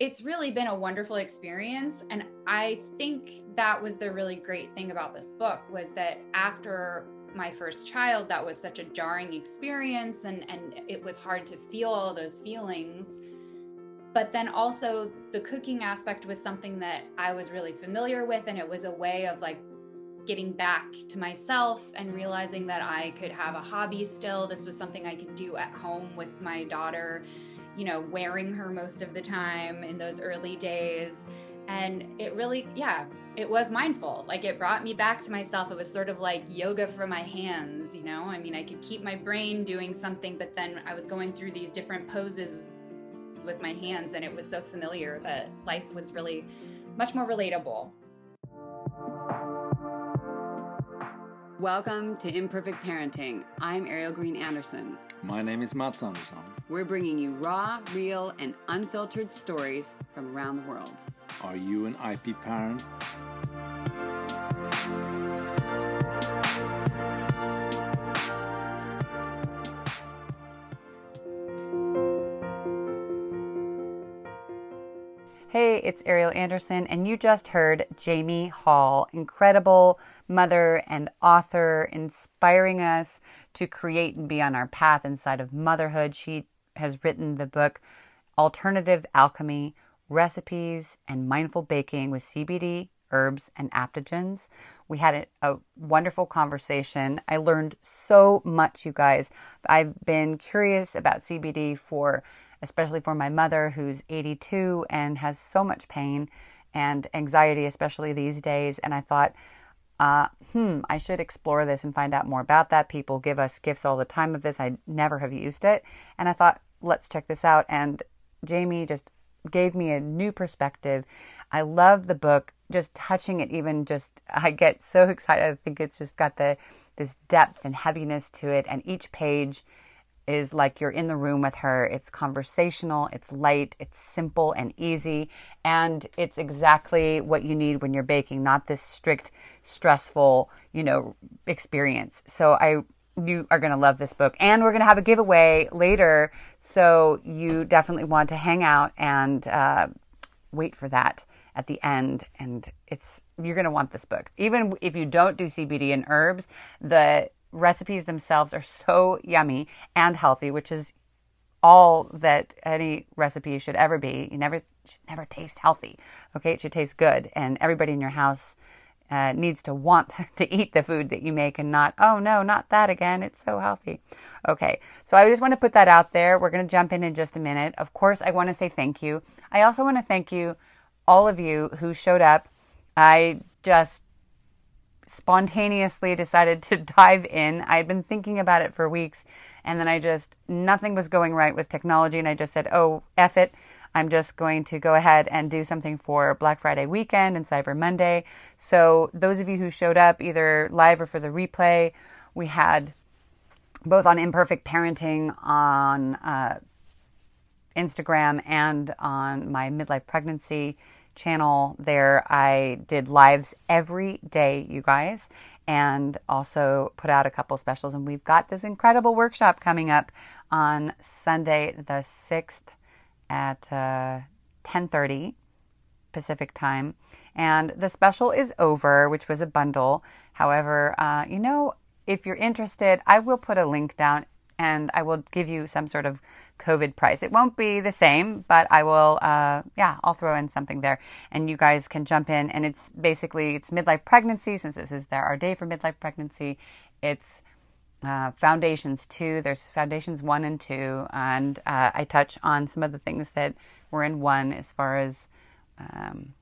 it's really been a wonderful experience and i think that was the really great thing about this book was that after my first child that was such a jarring experience and and it was hard to feel all those feelings. But then also the cooking aspect was something that i was really familiar with and it was a way of like getting back to myself and realizing that i could have a hobby still. This was something i could do at home with my daughter you know, wearing her most of the time in those early days. And it really, yeah, it was mindful. Like it brought me back to myself. It was sort of like yoga for my hands, you know? I mean, I could keep my brain doing something, but then I was going through these different poses with my hands, and it was so familiar that life was really much more relatable. Welcome to Imperfect Parenting. I'm Ariel Green Anderson. My name is Mats Anderson. We're bringing you raw, real, and unfiltered stories from around the world. Are you an IP parent? Hey, it's Ariel Anderson, and you just heard Jamie Hall, incredible mother and author, inspiring us to create and be on our path inside of motherhood. She has written the book Alternative Alchemy Recipes and Mindful Baking with CBD, Herbs, and Adaptogens. We had a, a, wonderful conversation. I learned so much, you guys. I've been curious about CBD for, especially for my mother who's 82 and has so much pain and anxiety, especially these days. And I thought, uh, hmm, I should explore this and find out more about that. People give us gifts all the time of this. I never have used it. And I thought, let's check this out. And Jamie just gave me a new perspective. I love the book. Just touching it, even just, I get so excited. I think it's just got the this depth and heaviness to it, and each page is like you're in the room with her. It's conversational, it's light, it's simple and easy, and it's exactly what you need when you're baking, not this strict, stressful, you know, experience. So I you are going to love this book. And we're going to have a giveaway later. So you definitely want to hang out and uh, wait for that at the end. And it's, you're going to want this book. Even if you don't do CBD and herbs, the recipes themselves are so yummy and healthy, which is all that any recipe should ever be. You never should never taste healthy. Okay, it should taste good, and everybody in your house uh, needs to want to eat the food that you make and not, oh no, not that again. It's so healthy. Okay, so I just want to put that out there. We're going to jump in in just a minute. Of course, I want to say thank you. I also want to thank you, all of you who showed up. I just spontaneously decided to dive in. I had been thinking about it for weeks and then I just, nothing was going right with technology and I just said, oh, F it. I'm just going to go ahead and do something for Black Friday weekend and Cyber Monday. So, those of you who showed up either live or for the replay, we had both on Imperfect Parenting on uh, Instagram and on my midlife pregnancy channel there. I did lives every day, you guys, and also put out a couple specials. And we've got this incredible workshop coming up on Sunday, the 6th at uh, 10:30 Pacific time, and the special is over, which was a bundle. However, uh, you know, if you're interested, I will put a link down, and I will give you some sort of COVID price. It won't be the same, but I will. Uh, yeah, I'll throw in something there, and you guys can jump in. And it's basically it's midlife pregnancy since this is there our day for midlife pregnancy. It's uh, foundations two. There's foundations one and two, and uh, I touch on some of the things that were in one as far as, um,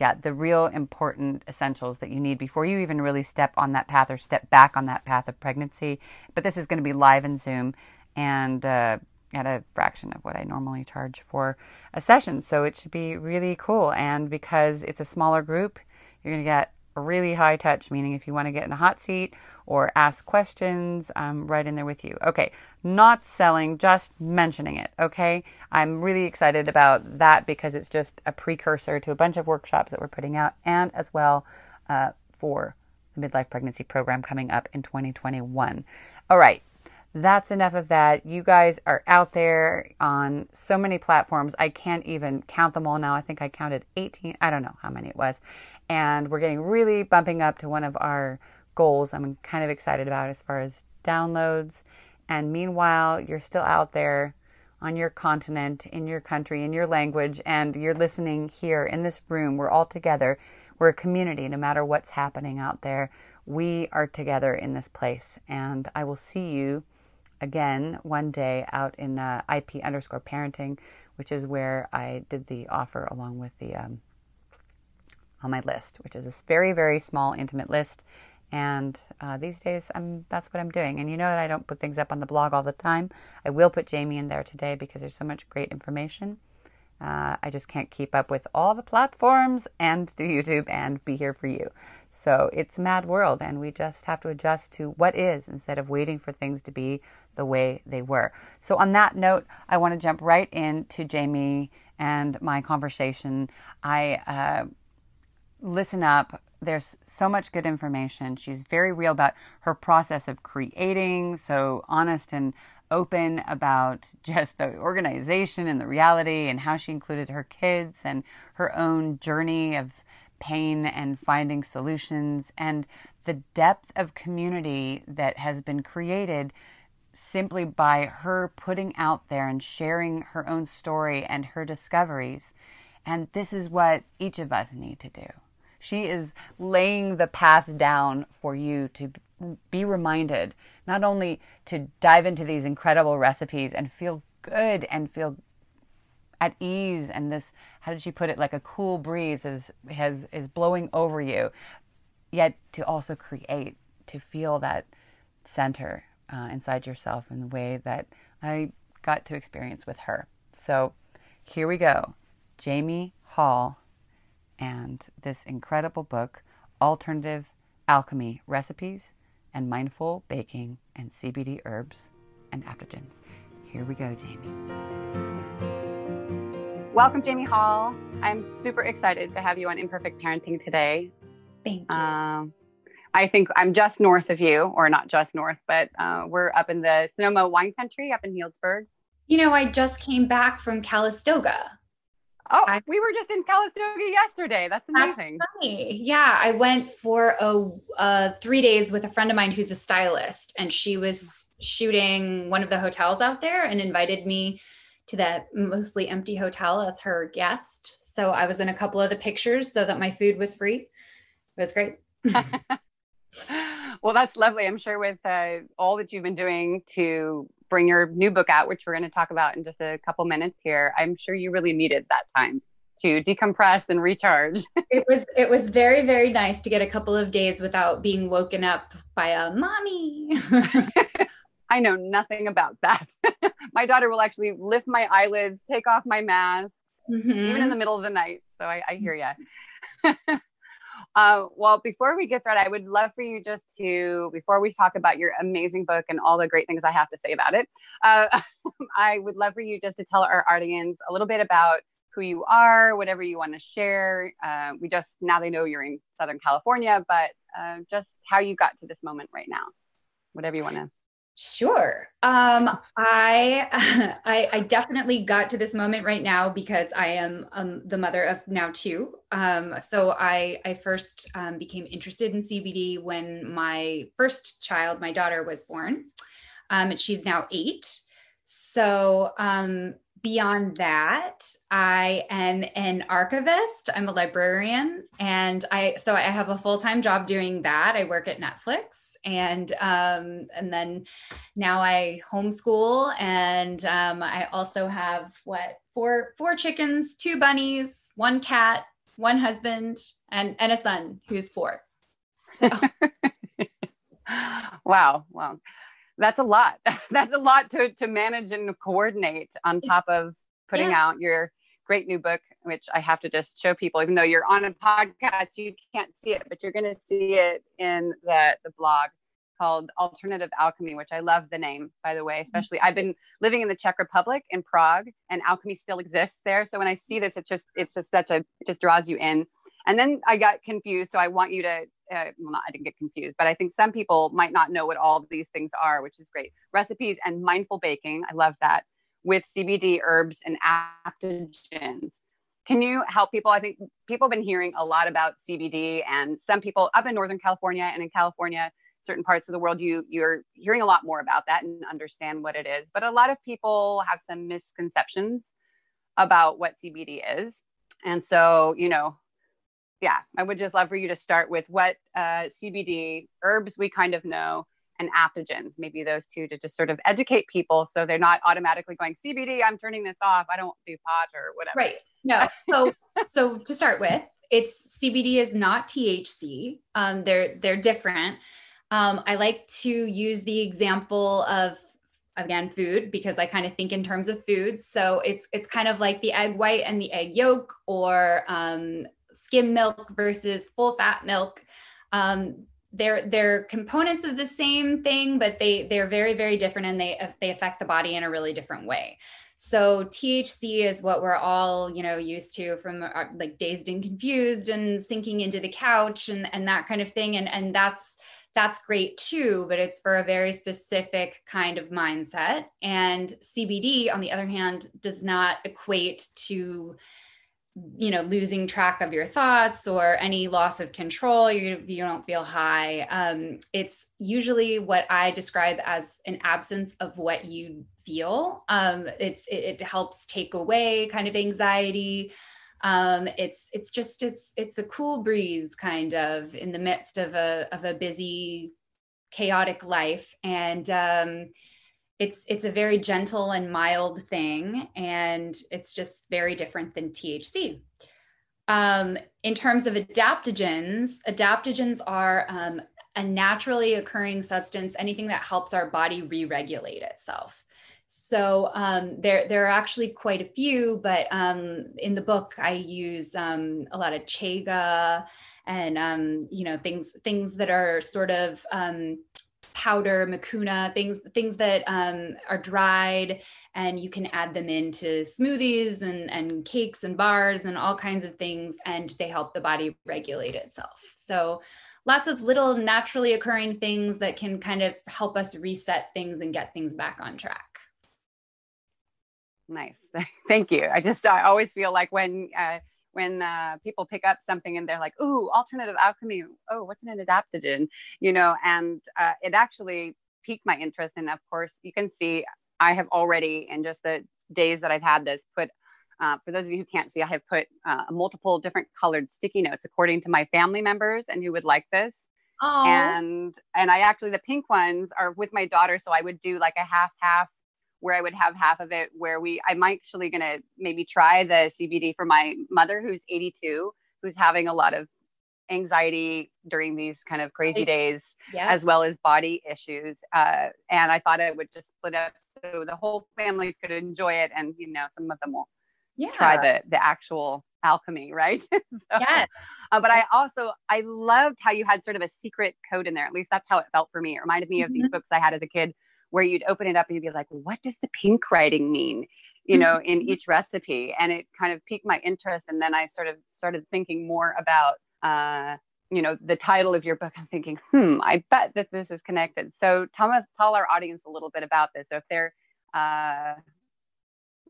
yeah, the real important essentials that you need before you even really step on that path or step back on that path of pregnancy. But this is going to be live in Zoom and uh, at a fraction of what I normally charge for a session. So it should be really cool. And because it's a smaller group, you're going to get really high touch, meaning if you want to get in a hot seat or ask questions, I'm right in there with you. Okay, not selling, just mentioning it. Okay, I'm really excited about that because it's just a precursor to a bunch of workshops that we're putting out and as well uh, for the midlife pregnancy program coming up in 2021. All right, that's enough of that. You guys are out there on so many platforms. I can't even count them all now. I think I counted 18. I don't know how many it was. And we're getting really bumping up to one of our goals I'm kind of excited about as far as downloads. And meanwhile, you're still out there on your continent, in your country, in your language, and you're listening here in this room. We're all together. We're a community, no matter what's happening out there. We are together in this place. And I will see you again one day out in uh, IP underscore parenting, which is where I did the offer along with the um, on my list, which is a very very small intimate list. And uh, these days, I'm that's what I'm doing. And you know that I don't put things up on the blog all the time. I will put Jamie in there today because there's so much great information. Uh, I just can't keep up with all the platforms and do YouTube and be here for you. So it's a mad world, and we just have to adjust to what is instead of waiting for things to be the way they were. So, on that note, I want to jump right into Jamie and my conversation. I uh, listen up. There's so much good information. She's very real about her process of creating, so honest and open about just the organization and the reality and how she included her kids and her own journey of pain and finding solutions and the depth of community that has been created simply by her putting out there and sharing her own story and her discoveries. And this is what each of us need to do. She is laying the path down for you to be reminded not only to dive into these incredible recipes and feel good and feel at ease and this how did she put it like a cool breeze is has is blowing over you yet to also create to feel that center uh, inside yourself in the way that I got to experience with her. So here we go. Jamie Hall and this incredible book, Alternative Alchemy Recipes and Mindful Baking and CBD Herbs and Adaptogens. Here we go, Jamie. Welcome, Jamie Hall. I'm super excited to have you on Imperfect Parenting today. Thank you. Um, I think I'm just north of you, or not just north, but uh, we're up in the Sonoma wine country up in Healdsburg. You know, I just came back from Calistoga. Oh, I, we were just in Calistoga yesterday. That's amazing. That's funny. Yeah, I went for a uh, three days with a friend of mine who's a stylist, and she was shooting one of the hotels out there and invited me to that mostly empty hotel as her guest. So I was in a couple of the pictures so that my food was free. It was great. well, that's lovely. I'm sure with uh, all that you've been doing to bring your new book out, which we're going to talk about in just a couple minutes here, I'm sure you really needed that time to decompress and recharge. it was it was very very nice to get a couple of days without being woken up by a mommy. I know nothing about that. my daughter will actually lift my eyelids, take off my mask, mm-hmm. even in the middle of the night. So I, I hear you. uh, well, before we get started, I would love for you just to, before we talk about your amazing book and all the great things I have to say about it, uh, I would love for you just to tell our audience a little bit about who you are, whatever you want to share. Uh, we just, now they know you're in Southern California, but uh, just how you got to this moment right now, whatever you want to Sure. Um, I, I, I definitely got to this moment right now because I am um, the mother of now two. Um, so I I first um, became interested in CBD when my first child, my daughter, was born. Um, she's now eight. So um, beyond that, I am an archivist. I'm a librarian, and I so I have a full time job doing that. I work at Netflix and um, and then now I homeschool, and um, I also have what four four chickens, two bunnies, one cat, one husband, and and a son who's four. So. wow, wow, that's a lot. That's a lot to to manage and coordinate on top of putting yeah. out your great new book, which I have to just show people, even though you're on a podcast, you can't see it, but you're going to see it in the, the blog called Alternative Alchemy, which I love the name, by the way, mm-hmm. especially I've been living in the Czech Republic in Prague and alchemy still exists there. So when I see this, it's just, it's just such a, it just draws you in. And then I got confused. So I want you to uh, well, not I didn't get confused, but I think some people might not know what all of these things are, which is great. Recipes and mindful baking. I love that with CBD herbs and adaptogens. Can you help people? I think people have been hearing a lot about CBD, and some people up in Northern California and in California, certain parts of the world, you you're hearing a lot more about that and understand what it is. But a lot of people have some misconceptions about what CBD is, and so you know, yeah, I would just love for you to start with what uh, CBD herbs we kind of know and adaptogens, maybe those two to just sort of educate people so they're not automatically going CBD, I'm turning this off. I don't do pot or whatever. Right. No. So so to start with, it's CBD is not THC. Um, they're they're different. Um, I like to use the example of again food because I kind of think in terms of food. So it's it's kind of like the egg white and the egg yolk, or um, skim milk versus full fat milk. Um, they're they're components of the same thing, but they they're very very different, and they they affect the body in a really different way. So THC is what we're all, you know, used to from our, like dazed and confused and sinking into the couch and and that kind of thing and and that's that's great too, but it's for a very specific kind of mindset. And CBD on the other hand does not equate to you know losing track of your thoughts or any loss of control you, you don't feel high. Um, it's usually what i describe as an absence of what you feel. Um, it's it, it, helps take away kind of anxiety. Um, it's it's just it's it's a cool breeze kind of in the midst of a of a busy chaotic life. And um, it's it's a very gentle and mild thing and it's just very different than thc um, in terms of adaptogens adaptogens are um, a naturally occurring substance anything that helps our body re-regulate itself. So um, there, there are actually quite a few, but um, in the book I use um, a lot of chaga and um, you know things things that are sort of um, powder, mucuna, things things that um, are dried, and you can add them into smoothies and and cakes and bars and all kinds of things, and they help the body regulate itself. So lots of little naturally occurring things that can kind of help us reset things and get things back on track. Nice. Thank you. I just I always feel like when uh, when uh, people pick up something and they're like, "Ooh, alternative alchemy. Oh, what's an adaptogen?" You know, and uh, it actually piqued my interest. And of course, you can see I have already in just the days that I've had this put. Uh, for those of you who can't see, I have put uh, multiple different colored sticky notes according to my family members and who would like this. Aww. And and I actually the pink ones are with my daughter, so I would do like a half half where I would have half of it where we I'm actually going to maybe try the CBD for my mother who's 82 who's having a lot of anxiety during these kind of crazy days yes. as well as body issues uh, and I thought it would just split up so the whole family could enjoy it and you know some of them will yeah. try the the actual alchemy right so, yes uh, but i also i loved how you had sort of a secret code in there at least that's how it felt for me it reminded me of mm-hmm. these books i had as a kid where you'd open it up and you'd be like, what does the pink writing mean? You know, in mm-hmm. each recipe. And it kind of piqued my interest. And then I sort of started thinking more about, uh, you know, the title of your book. I'm thinking, hmm, I bet that this is connected. So tell us, tell our audience a little bit about this. So if they're, uh,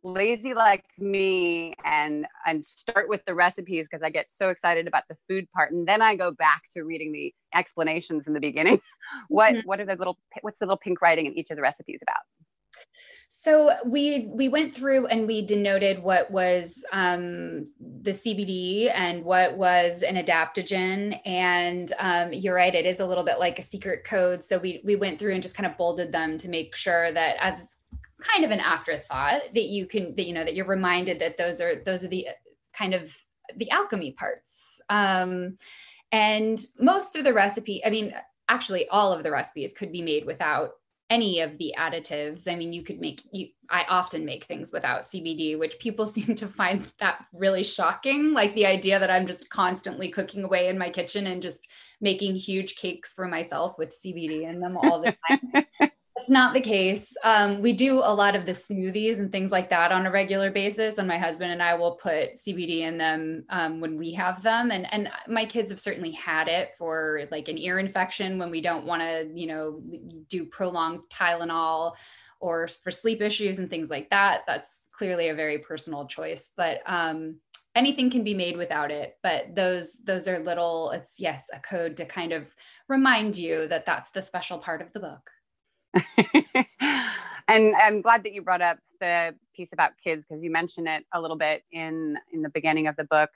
lazy like me and and start with the recipes because I get so excited about the food part and then I go back to reading the explanations in the beginning. what mm-hmm. what are the little what's the little pink writing in each of the recipes about? So we we went through and we denoted what was um, the CBD and what was an adaptogen, and um, you're right, it is a little bit like a secret code. So we we went through and just kind of bolded them to make sure that as kind of an afterthought that you can that you know that you're reminded that those are those are the kind of the alchemy parts. Um and most of the recipe i mean actually all of the recipes could be made without any of the additives. I mean you could make you i often make things without cbd which people seem to find that really shocking. Like the idea that i'm just constantly cooking away in my kitchen and just making huge cakes for myself with cbd in them all the time That's not the case. Um, we do a lot of the smoothies and things like that on a regular basis, and my husband and I will put CBD in them um, when we have them. And and my kids have certainly had it for like an ear infection when we don't want to, you know, do prolonged Tylenol or for sleep issues and things like that. That's clearly a very personal choice, but um, anything can be made without it. But those those are little. It's yes, a code to kind of remind you that that's the special part of the book. and I'm glad that you brought up the piece about kids because you mentioned it a little bit in in the beginning of the book,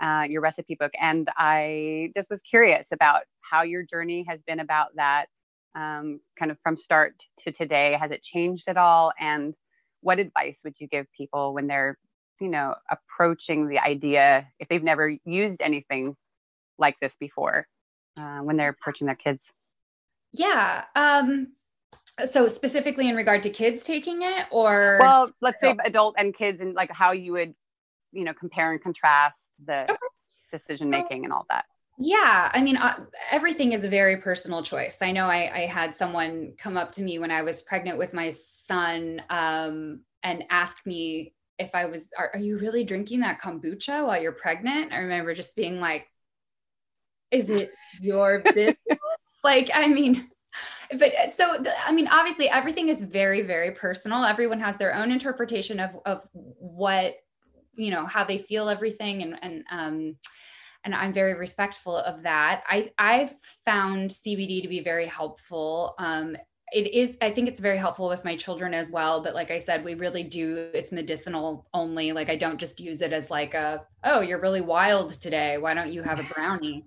uh, your recipe book, and I just was curious about how your journey has been about that, um, kind of from start to today. Has it changed at all? And what advice would you give people when they're, you know, approaching the idea if they've never used anything like this before, uh, when they're approaching their kids? Yeah. Um, so specifically in regard to kids taking it or well let's say adult and kids and like how you would you know compare and contrast the okay. decision making and all that. Yeah i mean uh, everything is a very personal choice. I know I, I, had someone come up to me when i was pregnant with my son um, and ask me if i was are, are you really drinking that kombucha while you're pregnant? I remember just being like is it your business? Like i mean but uh, so i mean obviously everything is very very personal. Everyone has their own interpretation of of what you know how they feel everything. And and um and i'm very respectful of that. I i've found cbd to be very helpful. Um it is i think it's very helpful with my children as well. But like i said we really do it's medicinal only. Like i don't just use it as like a oh you're really wild today. Why don't you have a brownie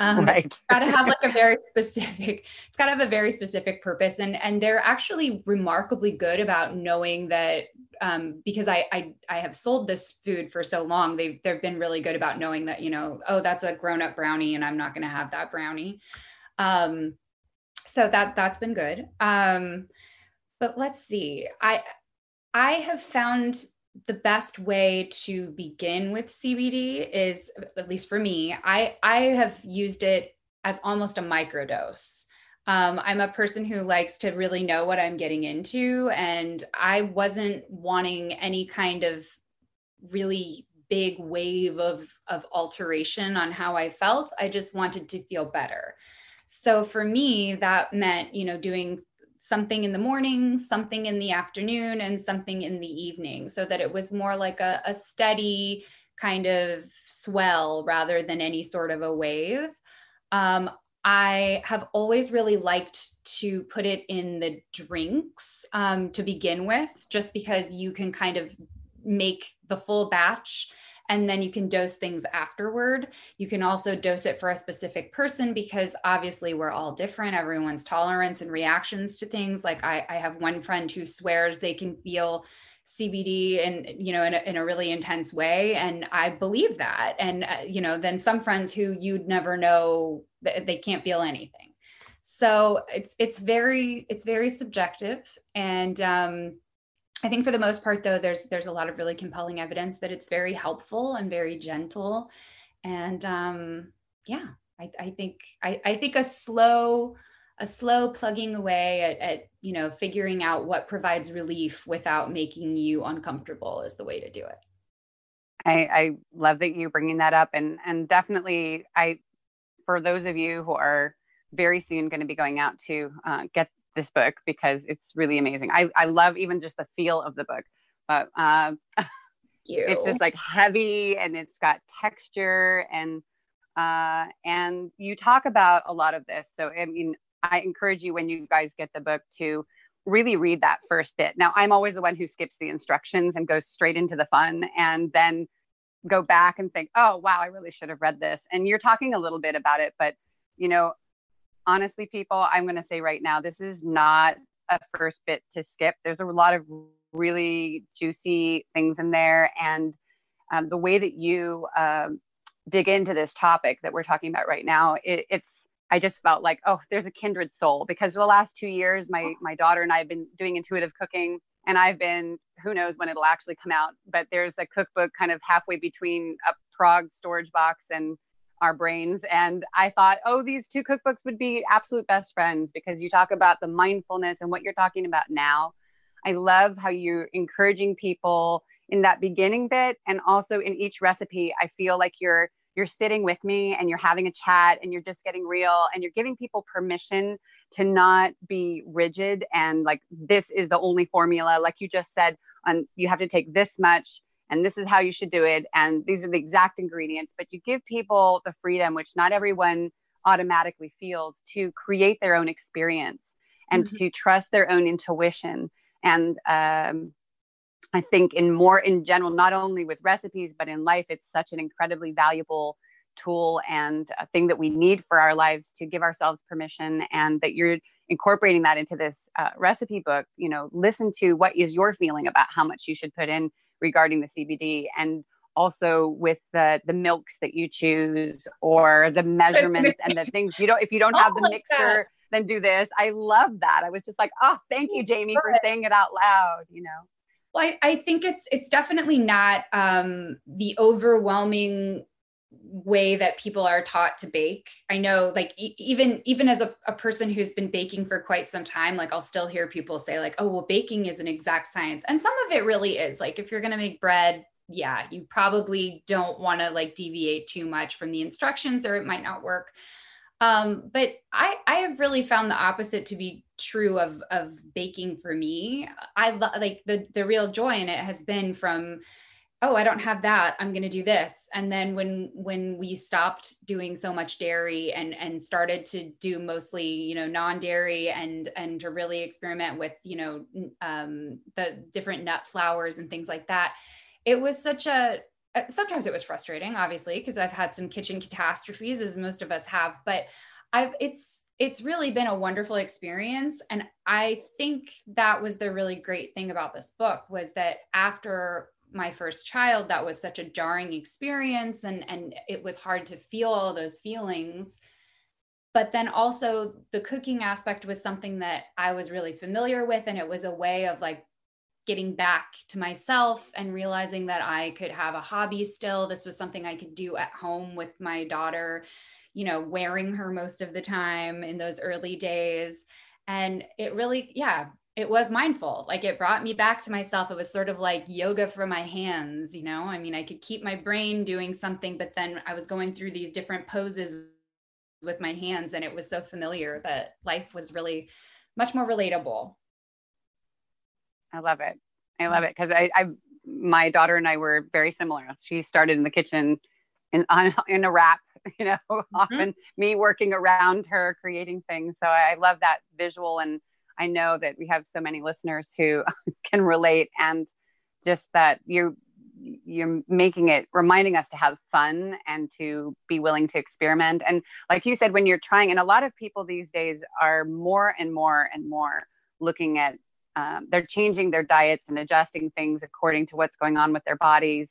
um, right. it's got to have like a very specific. It's got to have a very specific purpose, and and they're actually remarkably good about knowing that. Um, because I, I I have sold this food for so long, they've they've been really good about knowing that you know, oh, that's a grown up brownie, and I'm not going to have that brownie. Um, so that that's been good. Um, but let's see. I I have found the best way to begin with CBD is, at least for me, I, I have used it as almost a microdose. Um, I'm a person who likes to really know what I'm getting into, and I wasn't wanting any kind of really big wave of, of alteration on how I felt. I just wanted to feel better. So for me, that meant, you know, doing something in the morning, something in the afternoon, and something in the evening, so that it was more like a, a steady kind of swell rather than any sort of a wave. Um, I have always really liked to put it in the drinks um, to begin with, just because you can kind of make the full batch and then you can dose things afterward. You can also dose it for a specific person because obviously we're all different. Everyone's tolerance and reactions to things. Like I, I have one friend who swears they can feel CBD and you know in a, in a really intense way, and I believe that. And uh, you know, then some friends who you'd never know that they can't feel anything. So it's it's very it's very subjective, and um, I think for the most part, though, there's there's a lot of really compelling evidence that it's very helpful and very gentle, and um, yeah, I, I think I, I think a slow a slow plugging away at, at you know figuring out what provides relief without making you uncomfortable is the way to do it. I, I love that you bringing that up, and and definitely I for those of you who are very soon going to be going out to uh, get this book because it's really amazing. I, I love even just the feel of the book, but um, it's just like heavy and it's got texture and uh, and you talk about a lot of this. So I mean, I encourage you when you guys get the book to really read that first bit. Now, I'm always the one who skips the instructions and goes straight into the fun and then go back and think, oh, wow, I really should have read this. And you're talking a little bit about it, but you know, honestly, people, I'm going to say right now, this is not a first bit to skip. There's a lot of really juicy things in there. And um, the way that you um, dig into this topic that we're talking about right now, it, it's, I just felt like, oh, there's a kindred soul because for the last two years, my, my daughter and I have been doing intuitive cooking and I've been, who knows when it'll actually come out, but there's a cookbook kind of halfway between a Prague storage box and our brains. And I thought, oh, these two cookbooks would be absolute best friends because you talk about the mindfulness and what you're talking about now. I love how you're encouraging people in that beginning bit and also in each recipe. I feel like you're you're sitting with me and you're having a chat and you're just getting real and you're giving people permission to not be rigid and like this is the only formula like you just said on you have to take this much and this is how you should do it and these are the exact ingredients but you give people the freedom which not everyone automatically feels to create their own experience and mm-hmm. to trust their own intuition and um, i think in more in general not only with recipes but in life it's such an incredibly valuable tool and a thing that we need for our lives to give ourselves permission and that you're incorporating that into this uh, recipe book you know listen to what is your feeling about how much you should put in regarding the cbd and also with the the milks that you choose or the measurements and the things. You don't if you don't have the mixer then do this. I love that. I was just like oh thank you jamie for saying it out loud you know? Well I, I think it's it's definitely not um the overwhelming way that people are taught to bake. I know like e- even even as a, a person who's been baking for quite some time like i'll still hear people say like oh well baking is an exact science. And some of it really is. Like if you're going to make bread yeah you probably don't want to like deviate too much from the instructions or it might not work. Um, but I, I have really found the opposite to be true of, of baking for me. I love like the, the real joy in it has been from oh i don't have that. I'm going to do this. And then when when we stopped doing so much dairy and and started to do mostly you know non-dairy and and to really experiment with you know um, the different nut flours and things like that it was such a uh, sometimes it was frustrating obviously because i've had some kitchen catastrophes as most of us have but i've it's it's really been a wonderful experience. And i think that was the really great thing about this book was that after my first child that was such a jarring experience and and it was hard to feel all those feelings. But then also the cooking aspect was something that I was really familiar with and it was a way of like getting back to myself and realizing that I could have a hobby still. This was something I could do at home with my daughter you know wearing her most of the time in those early days. And it really yeah it was mindful. Like it brought me back to myself. It was sort of like yoga for my hands, you know? I mean, I could keep my brain doing something, but then I was going through these different poses with my hands and it was so familiar that life was really much more relatable. I love it. I love it because I, I, my daughter and I were very similar. She started in the kitchen in on, in a wrap, you know, mm-hmm. often me working around her creating things. So I love that visual and I know that we have so many listeners who can relate and just that you you're making it reminding us to have fun and to be willing to experiment. And like you said when you're trying and a lot of people these days are more and more and more looking at um, they're changing their diets and adjusting things according to what's going on with their bodies.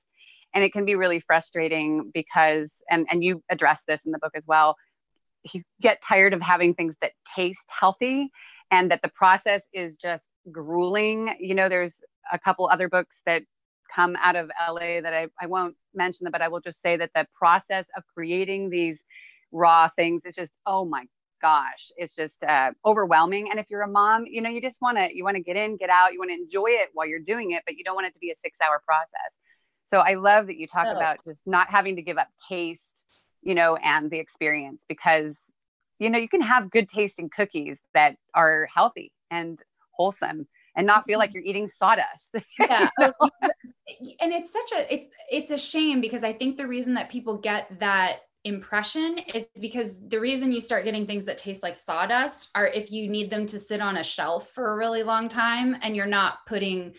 And it can be really frustrating because and and you address this in the book as well you get tired of having things that taste healthy and that the process is just grueling. You know, there's a couple other books that come out of LA that I, I won't mention them, but I will just say that the process of creating these raw things is just, oh my gosh, it's just uh, overwhelming. And if you're a mom, you know, you just want to, you want to get in, get out, you want to enjoy it while you're doing it, but you don't want it to be a six hour process. So I love that you talk oh. about just not having to give up taste, you know, and the experience because you know, you can have good tasting cookies that are healthy and wholesome and not feel like mm-hmm. you're eating sawdust. Yeah. and it's such a it's it's a shame because I think the reason that people get that impression is because the reason you start getting things that taste like sawdust are if you need them to sit on a shelf for a really long time and you're not putting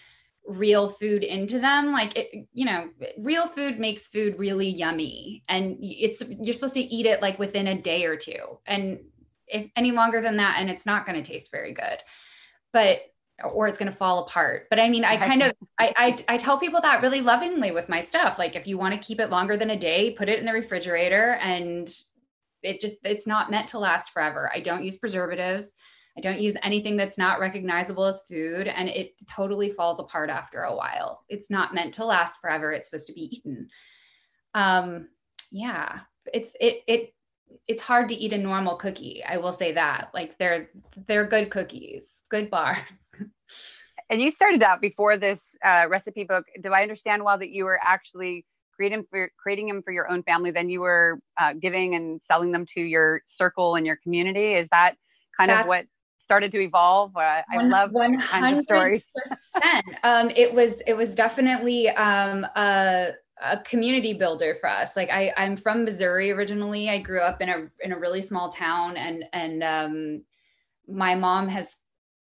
real food into them like it, you know real food makes food really yummy and it's you're supposed to eat it like within a day or two and if any longer than that and it's not going to taste very good but or it's going to fall apart but i mean i kind of I, I i tell people that really lovingly with my stuff like if you want to keep it longer than a day put it in the refrigerator and it just it's not meant to last forever. I don't use preservatives I don't use anything that's not recognizable as food, and it totally falls apart after a while. It's not meant to last forever. It's supposed to be eaten. Um, yeah. it's it it it's hard to eat a normal cookie. I will say that. Like they're they're good cookies, good bars. and you started out before this uh, recipe book. Do I understand well that you were actually creating for creating them for your own family? Then you were uh, giving and selling them to your circle and your community. Is that kind That's, of what started to evolve? Uh, I love one hundred stories. um, it was it was definitely um, a a community builder for us. Like I, I'm from Missouri originally. I grew up in a in a really small town, and and um, my mom has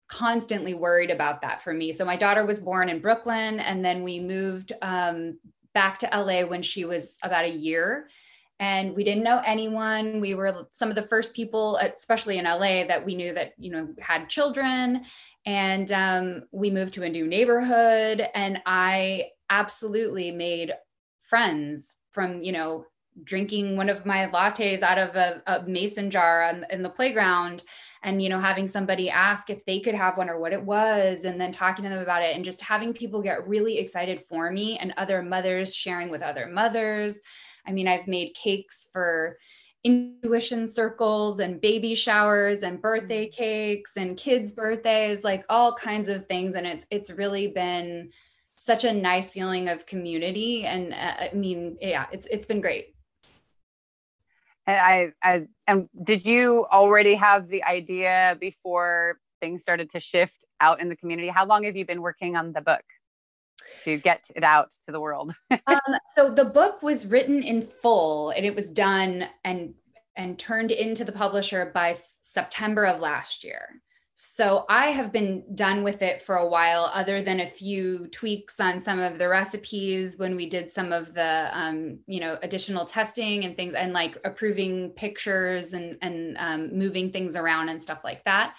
constantly worried about that for me. So my daughter was born in Brooklyn, and then we moved um, back to LA when she was about a year. And we didn't know anyone. We were some of the first people, especially in LA, that we knew that you know had children. And um, we moved to a new neighborhood, and I absolutely made friends from, you know, drinking one of my lattes out of a, a mason jar on, in the playground and you know having somebody ask if they could have one or what it was and then talking to them about it and just having people get really excited for me and other mothers sharing with other mothers i mean i've made cakes for intuition circles and baby showers and birthday mm-hmm. cakes and kids birthdays like all kinds of things. And it's it's really been such a nice feeling of community. And uh, i mean yeah it's it's been great. And I, I and did you already have the idea before things started to shift out in the community? How long have you been working on the book to get it out to the world um, so the book was written in full and it was done and and turned into the publisher by september of last year so I have been done with it for a while, other than a few tweaks on some of the recipes when we did some of the, um, you know, additional testing and things, and like approving pictures and and um, moving things around and stuff like that.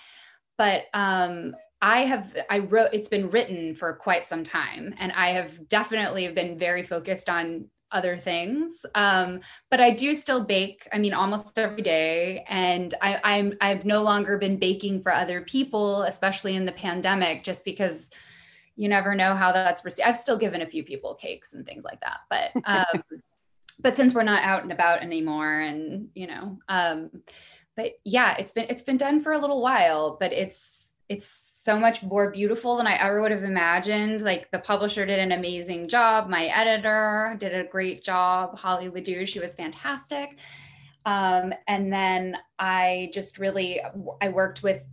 But um, I have I wrote it's been written for quite some time, and I have definitely been very focused on other things. Um, but I do still bake, I mean, almost every day. And I, I'm I've no longer been baking for other people, especially in the pandemic, just because you never know how that's received. I've still given a few people cakes and things like that. But um, but since we're not out and about anymore and you know, um, but yeah, it's been it's been done for a little while, but it's it's so much more beautiful than I ever would have imagined. Like the publisher did an amazing job. My editor did a great job. Holly Ledoux, she was fantastic. Um, and then I just really, I worked with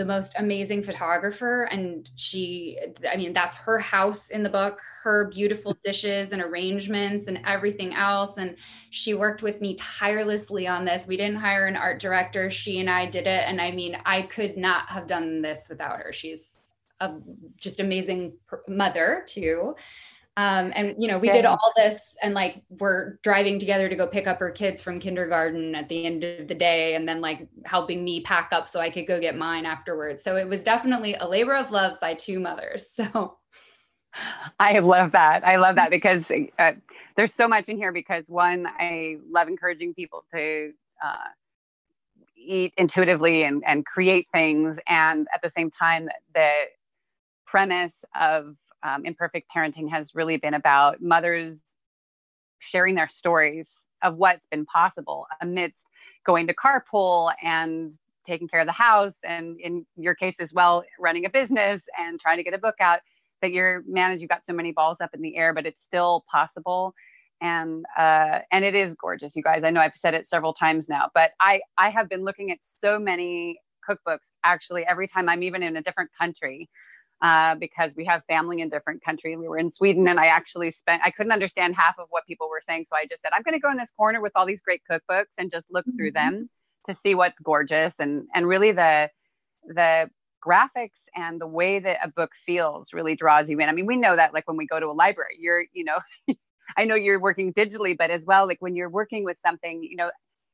the most amazing photographer and she i mean that's her house in the book her beautiful dishes and arrangements and everything else. And she worked with me tirelessly on this. We didn't hire an art director. She and i did it. And i mean i could not have done this without her. She's a just amazing mother too um, and you know, we did all this and like we're driving together to go pick up her kids from kindergarten at the end of the day and then like helping me pack up so I could go get mine afterwards. So it was definitely a labor of love by two mothers. So I love that. I love that because uh, there's so much in here because one, I love encouraging people to uh, eat intuitively and, and create things. And at the same time, the premise of um, imperfect parenting has really been about mothers sharing their stories of what's been possible amidst going to carpool and taking care of the house and in your case as well running a business and trying to get a book out that you're managed you've got so many balls up in the air but it's still possible. And uh, and it is gorgeous you guys. I know i've said it several times now but i i have been looking at so many cookbooks actually every time i'm even in a different country uh, because we have family in different countries. We were in Sweden, and I actually spent I couldn't understand half of what people were saying, so I just said I'm going to go in this corner with all these great cookbooks and just look mm-hmm. through them to see what's gorgeous and and really the the graphics and the way that a book feels really draws you in. I mean, we know that like when we go to a library, you're you know. I know you're working digitally, but as well, like when you're working with something, you know,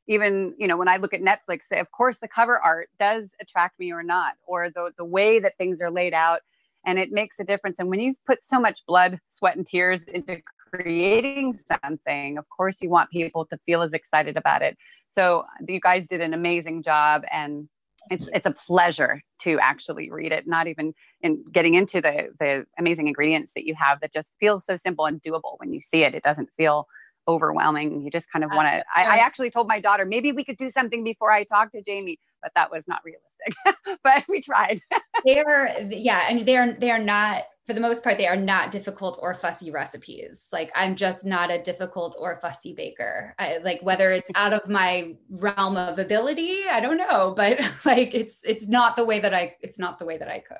even you know when i look at netflix of course the cover art does attract me or not or the, the way that things are laid out and it makes a difference. And when you've put so much blood, sweat, and tears into creating something, of course, you want people to feel as excited about it. So uh, you guys did an amazing job, and it's it's a pleasure to actually read it. Not even in getting into the the amazing ingredients that you have that just feels so simple and doable when you see it. It doesn't feel overwhelming. You just kind of want to. I, I, actually told my daughter maybe we could do something before I talk to Jamie, but that was not realistic. but we tried. they are, yeah. I mean, they are they are not for the most part they are not difficult or fussy recipes. Like I'm just not a difficult or fussy baker. I, like whether it's out of my realm of ability, I don't know, but like it's it's not the way that I it's not the way that I cook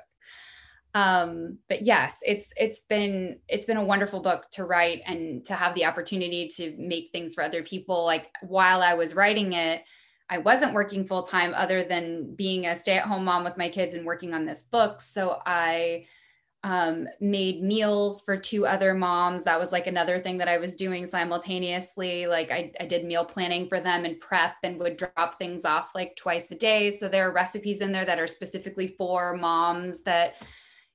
um but yes it's it's been it's been a wonderful book to write and to have the opportunity to make things for other people like while i was writing it i wasn't working full time other than being a stay at home mom with my kids and working on this book so i um, made meals for two other moms. That was like another thing that I was doing simultaneously. Like I, I did meal planning for them and prep and would drop things off like twice a day. So there are recipes in there that are specifically for moms that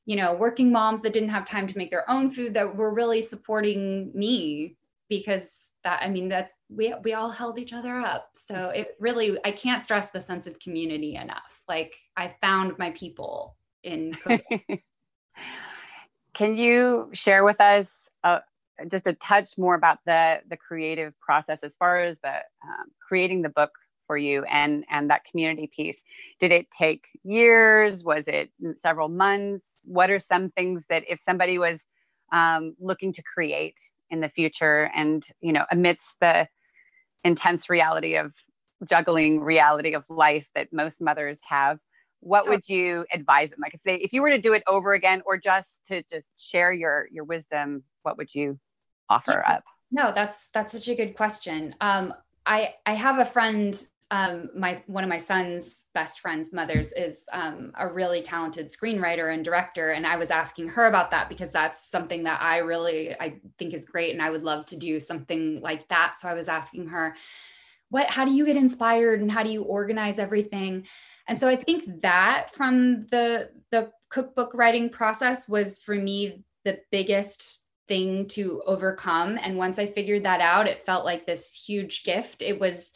you know, working moms that didn't have time to make their own food that were really supporting me because that I mean that's we we all held each other up. So it really I can't stress the sense of community enough. Like I found my people in. Can you share with us uh, just a touch more about the the creative process as far as the um, creating the book for you and and that community piece? Did it take years? Was it several months? what are some things that if somebody was um, looking to create in the future and you know amidst the intense reality of juggling reality of life that most mothers have what would you advise them? Like if they if you were to do it over again or just to just share your your wisdom what would you offer up? No that's that's such a good question. Um i i have a friend um, my one of my son's best friend's mothers is um, a really talented screenwriter and director and i was asking her about that because that's something that i really i think is great and i would love to do something like that. So i was asking her what how do you get inspired and how do you organize everything? And so i think that from the the cookbook writing process was for me the biggest thing to overcome. And once i figured that out it felt like this huge gift. It was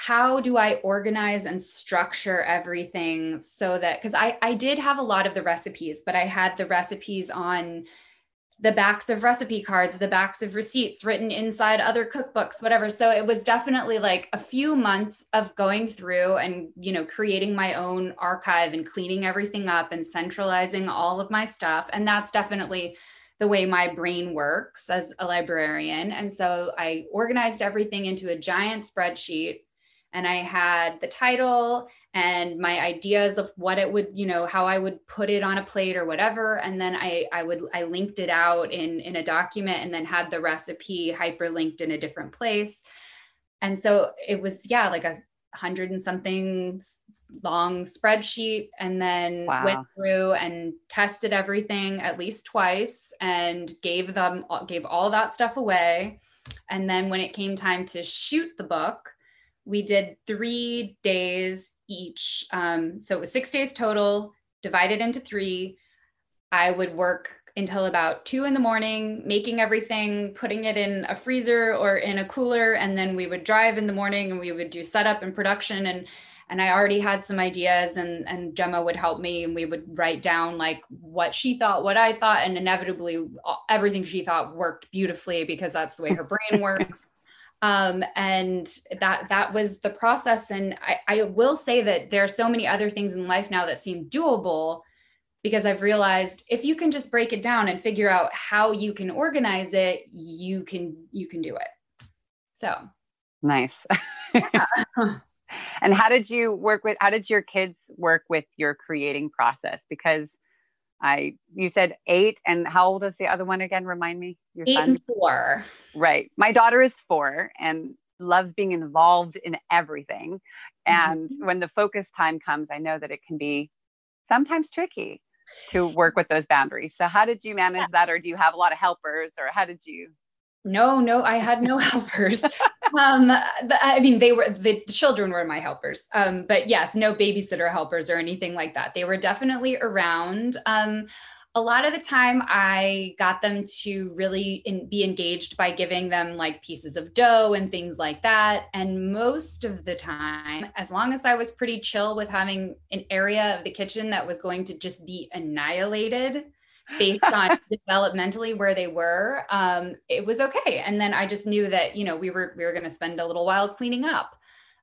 how do I organize and structure everything so that because I, I did have a lot of the recipes, but I had the recipes on the backs of recipe cards, the backs of receipts written inside other cookbooks, whatever. So it was definitely like a few months of going through and, you know, creating my own archive and cleaning everything up and centralizing all of my stuff. And that's definitely the way my brain works as a librarian. And so I organized everything into a giant spreadsheet and I had the title and my ideas of what it would, you know, how I would put it on a plate or whatever. And then I, I would, I linked it out in, in a document and then had the recipe hyperlinked in a different place. And so it was, yeah, like a hundred and something long spreadsheet and then wow. went through and tested everything at least twice and gave them, gave all that stuff away. And then when it came time to shoot the book, we did three days each. Um, so it was six days total, divided into three. I would work until about two in the morning, making everything, putting it in a freezer or in a cooler, and then we would drive in the morning and we would do setup and production. And and I already had some ideas, and and Gemma would help me, and we would write down like what she thought, what I thought, and inevitably everything she thought worked beautifully because that's the way her brain works um, and that that was the process. And I, I will say that there are so many other things in life now that seem doable because i've realized if you can just break it down and figure out how you can organize it you can you can do it. So. Nice. And how did you work with how did your kids work with your creating process? Because I you said eight, and how old is the other one again? Remind me. Your eight son? and four. Right. My daughter is four and loves being involved in everything. And mm-hmm. when the focus time comes, I know that it can be sometimes tricky to work with those boundaries. So how did you manage yeah. that, or do you have a lot of helpers, or how did you? No, no, I had no helpers. um, the, I mean, they were the children were my helpers. Um, but yes, no babysitter helpers or anything like that. They were definitely around. Um, a lot of the time I got them to really in, be engaged by giving them like pieces of dough and things like that. And most of the time, as long as I was pretty chill with having an area of the kitchen that was going to just be annihilated based on developmentally where they were, um, it was okay. And then I just knew that, you know, we were we were going to spend a little while cleaning up.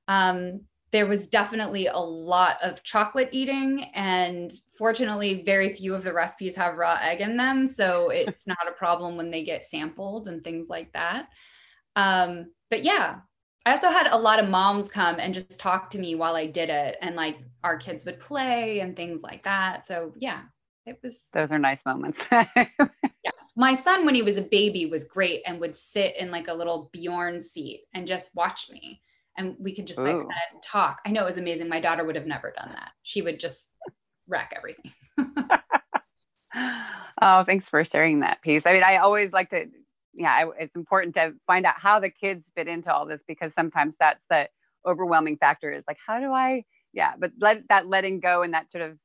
Um, there was definitely a lot of chocolate eating and fortunately very few of the recipes have raw egg in them so it's not a problem when they get sampled and things like that um, but yeah i also had a lot of moms come and just talk to me while i did it and like our kids would play and things like that so yeah it was those are nice moments yes my son when he was a baby was great and would sit in like a little bjorn seat and just watch me and we could just Ooh. like talk. I know it was amazing. My daughter would have never done that. She would just wreck everything. oh, thanks for sharing that piece. I mean, I always like to, yeah, I, it's important to find out how the kids fit into all this because sometimes that's the overwhelming factor is like, how do I, yeah, but let that letting go and that sort of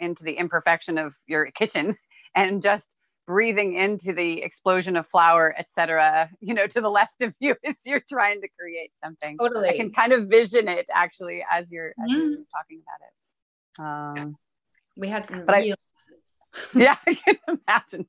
into the imperfection of your kitchen and just breathing into the explosion of flour, etc. You know, to the left of you as you're trying to create something. Totally, I can kind of vision it actually as you're, as mm-hmm. you're talking about it. Um, we had some but real. I, yeah, I can imagine.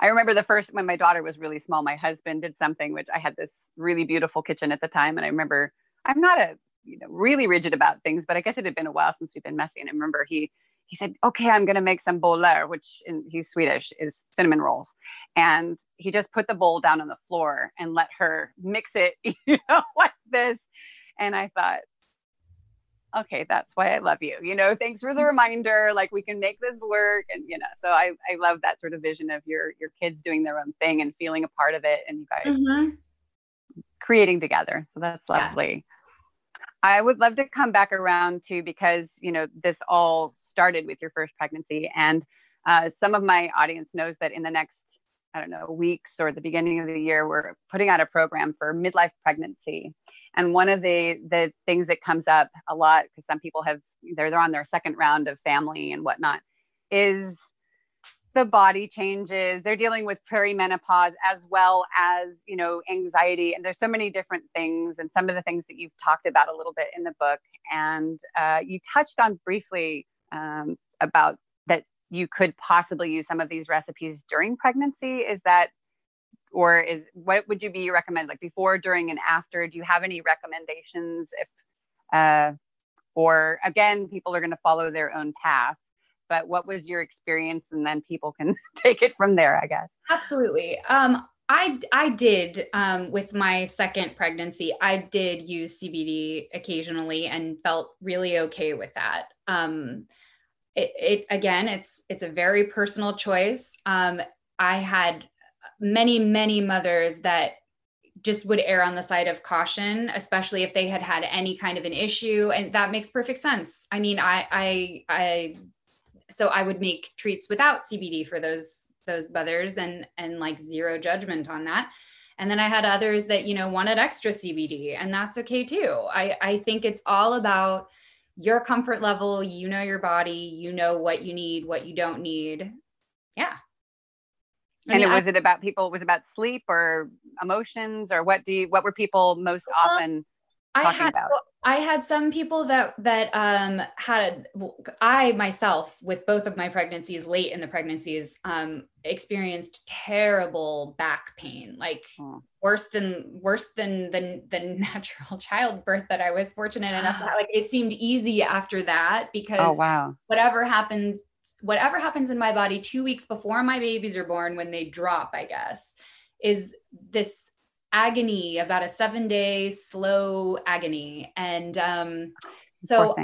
I remember the first when my daughter was really small. My husband did something which I had this really beautiful kitchen at the time, and I remember I'm not a you know really rigid about things, but I guess it had been a while since we've been messy, and I remember he he said, okay, I'm going to make some boller, which in, he's Swedish, is cinnamon rolls. And he just put the bowl down on the floor and let her mix it, you know, like this. And I thought, okay, that's why I love you. You know, thanks for the mm-hmm. reminder. Like we can make this work. And, you know, so I, I love that sort of vision of your, your kids doing their own thing and feeling a part of it and you guys mm-hmm. creating together. So that's lovely. Yeah. I would love to come back around to because you know this all started with your first pregnancy, and uh, some of my audience knows that in the next I don't know weeks or the beginning of the year, we're putting out a program for midlife pregnancy. And one of the the things that comes up a lot because some people have they're they're on their second round of family and whatnot is the body changes. They're dealing with perimenopause as well as you know anxiety and there's so many different things and some of the things that you've talked about a little bit in the book. And uh, you touched on briefly um, about that you could possibly use some of these recipes during pregnancy. Is that or is what would you be recommend like before during and after? Do you have any recommendations if uh, or again people are going to follow their own path but what was your experience? And then people can take it from there i guess. Absolutely. Um, I, I did um, with my second pregnancy i did use cbd occasionally and felt really okay with that. Um, it, it, again it's it's a very personal choice. Um, i had many many mothers that just would err on the side of caution especially if they had had any kind of an issue and that makes perfect sense. I mean i i i so I would make treats without CBD for those those mothers and and like zero judgment on that. And then I had others that you know wanted extra CBD and that's okay too. I I think it's all about your comfort level, you know your body, you know what you need, what you don't need. Yeah. I and mean, it, was I, it about people it was about sleep or emotions or what do you what were people most often I had about? I had some people that that um, had I myself with both of my pregnancies late in the pregnancies um, experienced terrible back pain like oh. worse than worse than the the natural childbirth that I was fortunate enough to have like it seemed easy after that because oh wow whatever happened whatever happens in my body 2 weeks before my babies are born when they drop I guess is this agony, about a seven day slow agony. And um, so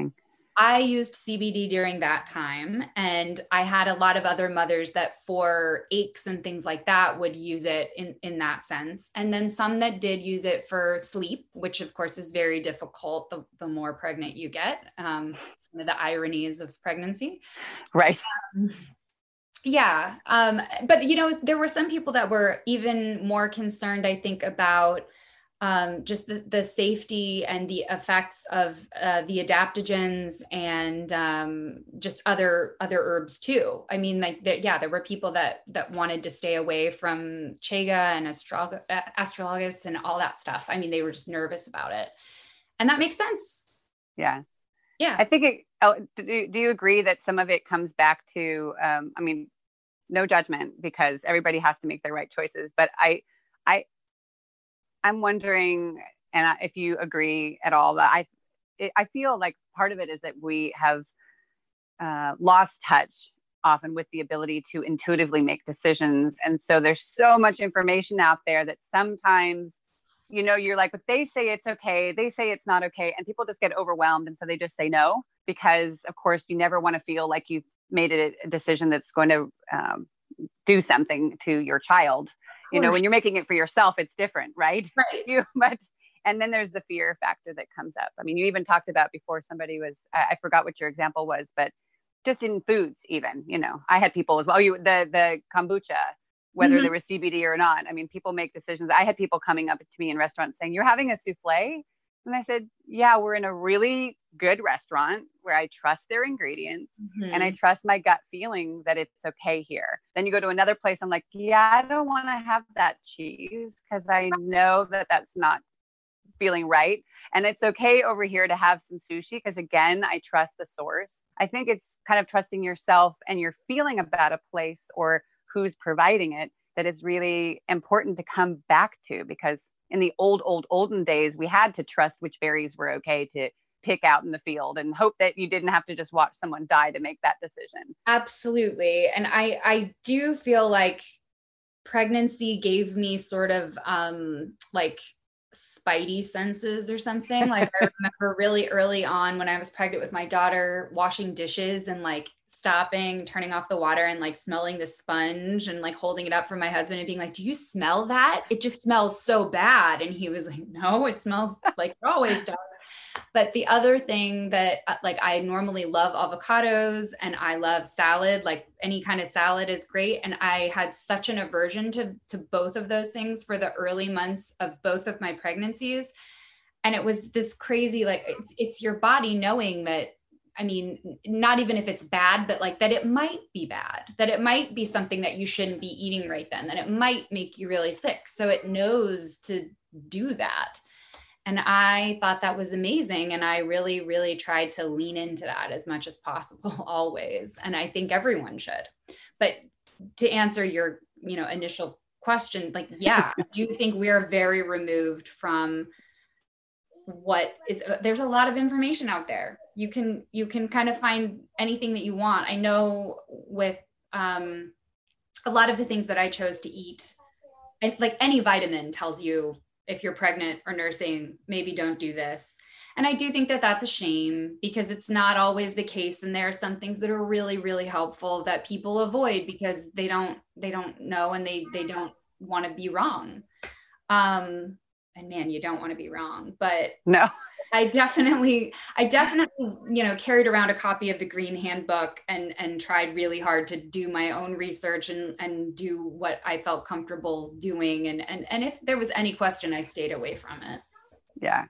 I used CBD during that time. And I had a lot of other mothers that for aches and things like that would use it in, in that sense. And then some that did use it for sleep, which of course is very difficult the, the more pregnant you get. Um, some of the ironies of pregnancy. Right. Um, yeah um but you know there were some people that were even more concerned i think about um, just the, the safety and the effects of uh, the adaptogens and um, just other other herbs too. I mean, like that, yeah, there were people that that wanted to stay away from chaga and astrolog- astragalus and all that stuff. I mean, they were just nervous about it, and that makes sense. Yeah, yeah. I think it. Oh, do, do you agree that some of it comes back to? Um, I mean, no judgment because everybody has to make their right choices. But I, I, I'm wondering, and if you agree at all, that I, I feel like part of it is that we have uh, lost touch often with the ability to intuitively make decisions. And so there's so much information out there that sometimes, you know, you're like, but they say it's okay, they say it's not okay. And people just get overwhelmed. And so they just say no, because of course, you never want to feel like you've made a, a decision that's going to um, do something to your child. You know, when you're making it for yourself, it's different, right? Right. You, but and then there's the fear factor that comes up. I mean, you even talked about before somebody was I, I forgot what your example was, but just in foods even you know i had people as well you the the kombucha whether mm-hmm. there was cbd or not i mean people make decisions i had people coming up to me in restaurants saying you're having a souffle and i said yeah we're in a really good restaurant where i trust their ingredients mm-hmm. and i mm-hmm. trust my gut feeling that it's okay here then you go to another place i'm like yeah i don't want to have that cheese because i know that that's not feeling right and it's okay over here to have some sushi because again i trust the source I think it's kind of trusting yourself and your feeling about a place or who's providing it that is really important to come back to because in the old, old, olden days, we had to trust which berries were okay to pick out in the field and hope that you didn't have to just watch someone die to make that decision. Absolutely. And I I do feel like pregnancy gave me sort of um like spidey senses or something. Like I remember really early on when I was pregnant with my daughter, washing dishes and like stopping, turning off the water and like smelling the sponge and like holding it up for my husband and being like, Do you smell that? It just smells so bad. And he was like, No, it smells like it always does. But the other thing that uh, like I normally love avocados and I love salad, like any kind of salad is great. And I had such an aversion to, to both of those things for the early months of both of my pregnancies. And it was this crazy, like it's, it's your body knowing that I mean, not even if it's bad, but like that it might be bad, that it might be something that you shouldn't be eating right then, that it might make you really sick. So it knows to do that. And I thought that was amazing. And I really, really tried to lean into that as much as possible always. And I think everyone should. But to answer your, you know, initial question, like, yeah, do you think we are very removed from what is there's a lot of information out there you can you can kind of find anything that you want i know with um a lot of the things that i chose to eat and like any vitamin tells you if you're pregnant or nursing, maybe don't do this. And I do think that that's a shame because it's not always the case and there are some things that are really really helpful that people avoid because they don't they don't know and they they don't want to be wrong. Um and man, you don't want to be wrong, but no. I definitely, I definitely, you know, carried around a copy of the Green Handbook and and tried really hard to do my own research and and do what I felt comfortable doing. And and and if there was any question, I stayed away from it. Yeah,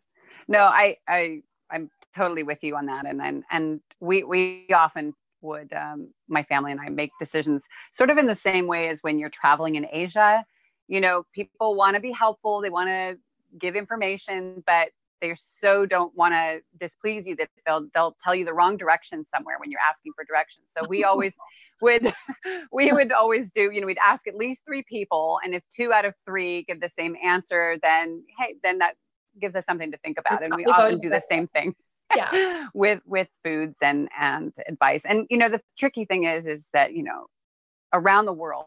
no, I I I'm totally with you on that. And and and we we often would um, my family and I make decisions sort of in the same way as when you're traveling in Asia. You know, people want to be helpful, they want to give information, but they so don't want to displease you that they'll they'll tell you the wrong direction somewhere when you're asking for directions. So we always would we would always do you know we'd ask at least three people and if two out of three give the same answer then hey then that gives us something to think about and we often do the same thing yeah. with with foods and and advice. And you know the tricky thing is is that you know around the world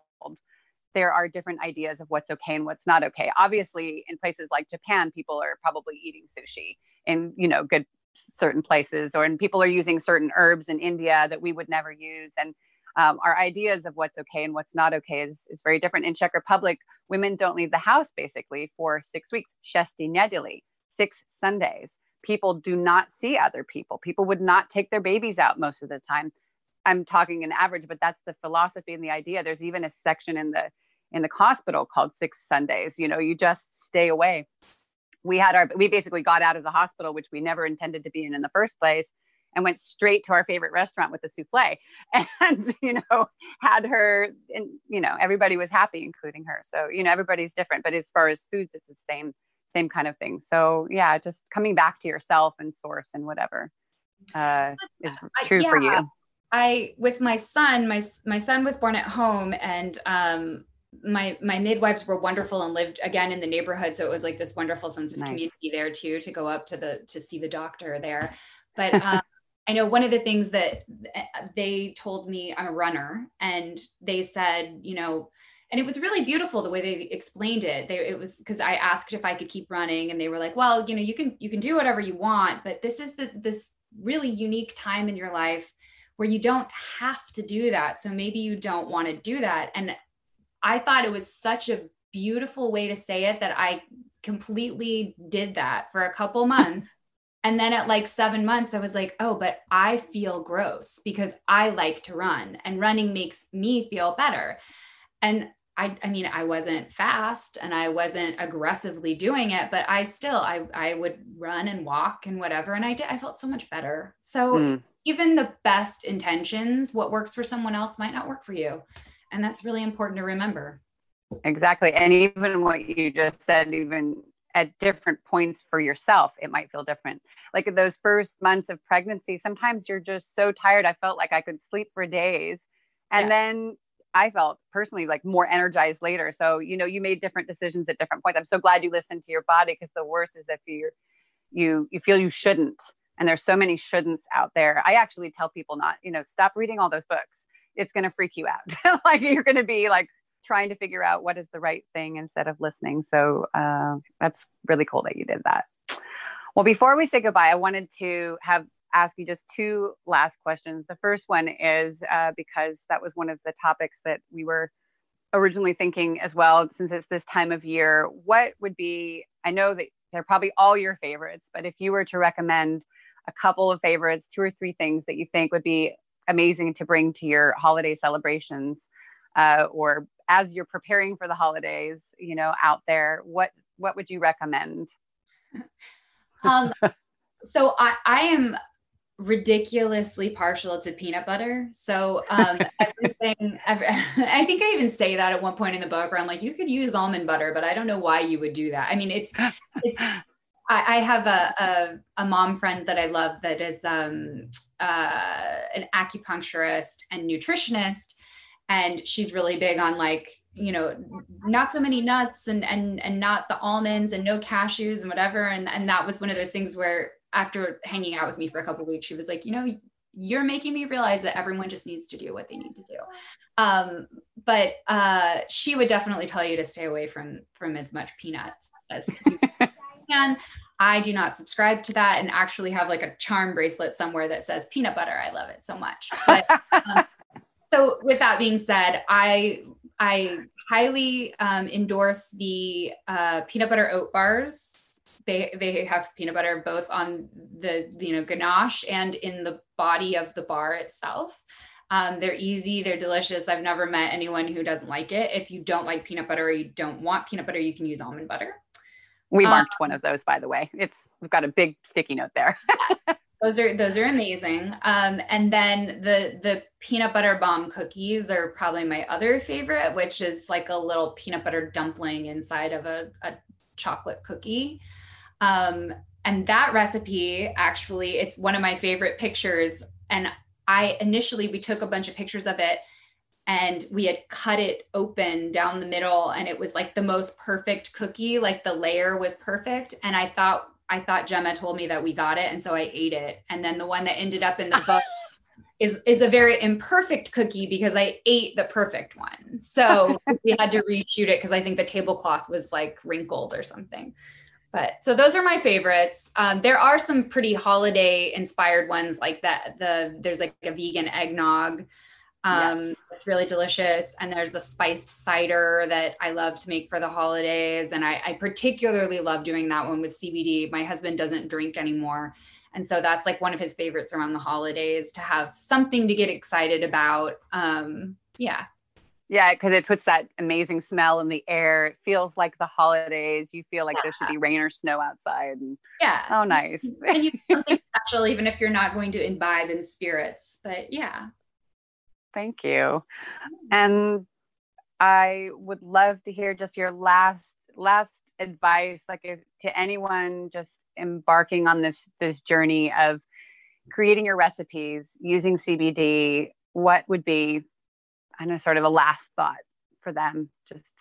there are different ideas of what's okay and what's not okay. Obviously, in places like Japan, people are probably eating sushi in you know good certain places, or and people are using certain herbs in India that we would never use, and um, our ideas of what's okay and what's not okay is, is very different. In Czech Republic, women don't leave the house basically for six weeks, shesti nedili, six Sundays. People do not see other people. People would not take their babies out most of the time. I'm talking an average, but that's the philosophy and the idea. There's even a section in the in the hospital called Six Sundays. You know, you just stay away. We had our, we basically got out of the hospital, which we never intended to be in in the first place, and went straight to our favorite restaurant with the souffle and, you know, had her, and, you know, everybody was happy, including her. So, you know, everybody's different, but as far as foods, it's the same, same kind of thing. So, yeah, just coming back to yourself and source and whatever uh, is true yeah. for you I with my son, my my son was born at home, and um, my my midwives were wonderful and lived again in the neighborhood, so it was like this wonderful sense of nice. community there too to go up to the to see the doctor there. But um, I know one of the things that they told me, I'm a runner, and they said, you know, and it was really beautiful the way they explained it. They, it was because I asked if I could keep running, and they were like, well, you know, you can you can do whatever you want, but this is the this really unique time in your life where you don't have to do that. So maybe you don't want to do that. And I thought it was such a beautiful way to say it that I completely did that for a couple months. And then at like seven months, I was like, oh, but I feel gross because I like to run and running makes me feel better. And I, I mean, I wasn't fast and I wasn't aggressively doing it, but I still, I, I would run and walk and whatever. And I did, I felt so much better. So mm. even the best intentions, what works for someone else might not work for you. And that's really important to remember. Exactly. And even what you just said, even at different points for yourself it might feel different. Like in those first months of pregnancy sometimes you're just so tired i felt like i could sleep for days. And yeah. then i felt personally like more energized later. So you know you made different decisions at different points. I'm so glad you listened to your body because the worst is if you you you feel you shouldn't. And there's so many shouldn'ts out there. I actually tell people not you know stop reading all those books it's going to freak you out like you're going to be like trying to figure out what is the right thing instead of listening. So uh, that's really cool that you did that. Well, before we say goodbye, I wanted to have ask you just two last questions. The first one is uh, because that was one of the topics that we were originally thinking as well, since it's this time of year. What would be, I know that they're probably all your favorites, but if you were to recommend a couple of favorites, two or three things that you think would be amazing to bring to your holiday celebrations uh, or as you're preparing for the holidays, you know, out there, what what would you recommend? Um, so I, I am ridiculously partial to peanut butter. So um, everything, every, I think I even say that at one point in the book where I'm like, you could use almond butter, but I don't know why you would do that. I mean, it's, it's, I, I have a, a, a, mom friend that I love that is um, uh, an acupuncturist and nutritionist. And she's really big on like you know not so many nuts and and and not the almonds and no cashews and whatever. And and that was one of those things where after hanging out with me for a couple weeks she was like you know you're making me realize that everyone just needs to do what they need to do. Um, but uh, she would definitely tell you to stay away from from as much peanuts as can i do not subscribe to that and actually have like a charm bracelet somewhere that says peanut butter i love it so much but um, so with that being said, I I highly um, endorse the uh, peanut butter oat bars. They they have peanut butter both on the you know ganache and in the body of the bar itself. Um, they're easy, they're delicious. I've never met anyone who doesn't like it. If you don't like peanut butter or you don't want peanut butter, you can use almond butter. We marked um, one of those, by the way. It's we've got a big sticky note there. those are those are amazing. Um, and then the the peanut butter bomb cookies are probably my other favorite, which is like a little peanut butter dumpling inside of a, a chocolate cookie. Um, and that recipe actually, it's one of my favorite pictures. And I initially we took a bunch of pictures of it and we had cut it open down the middle and it was like the most perfect cookie like the layer was perfect. And i thought i thought gemma told me that we got it and so i ate it. And then the one that ended up in the book is is a very imperfect cookie because i ate the perfect one. So we had to reshoot it because i think the tablecloth was like wrinkled or something. But so those are my favorites. Um, there are some pretty holiday inspired ones like that the there's like a vegan eggnog um, yes. It's really delicious. And there's a spiced cider that I love to make for the holidays. And I, I particularly love doing that one with CBD. My husband doesn't drink anymore. And so that's like one of his favorites around the holidays to have something to get excited about. Um, yeah. Yeah, because it puts that amazing smell in the air. It feels like the holidays. You feel like yeah. there should be rain or snow outside. And, yeah. Oh, nice. and you something special, even if you're not going to imbibe in spirits. But yeah. Thank you. Mm. And I would love to hear just your last last advice like if, to anyone just embarking on this this journey of creating your recipes using CBD, what would be, I know, sort of a last thought for them? Just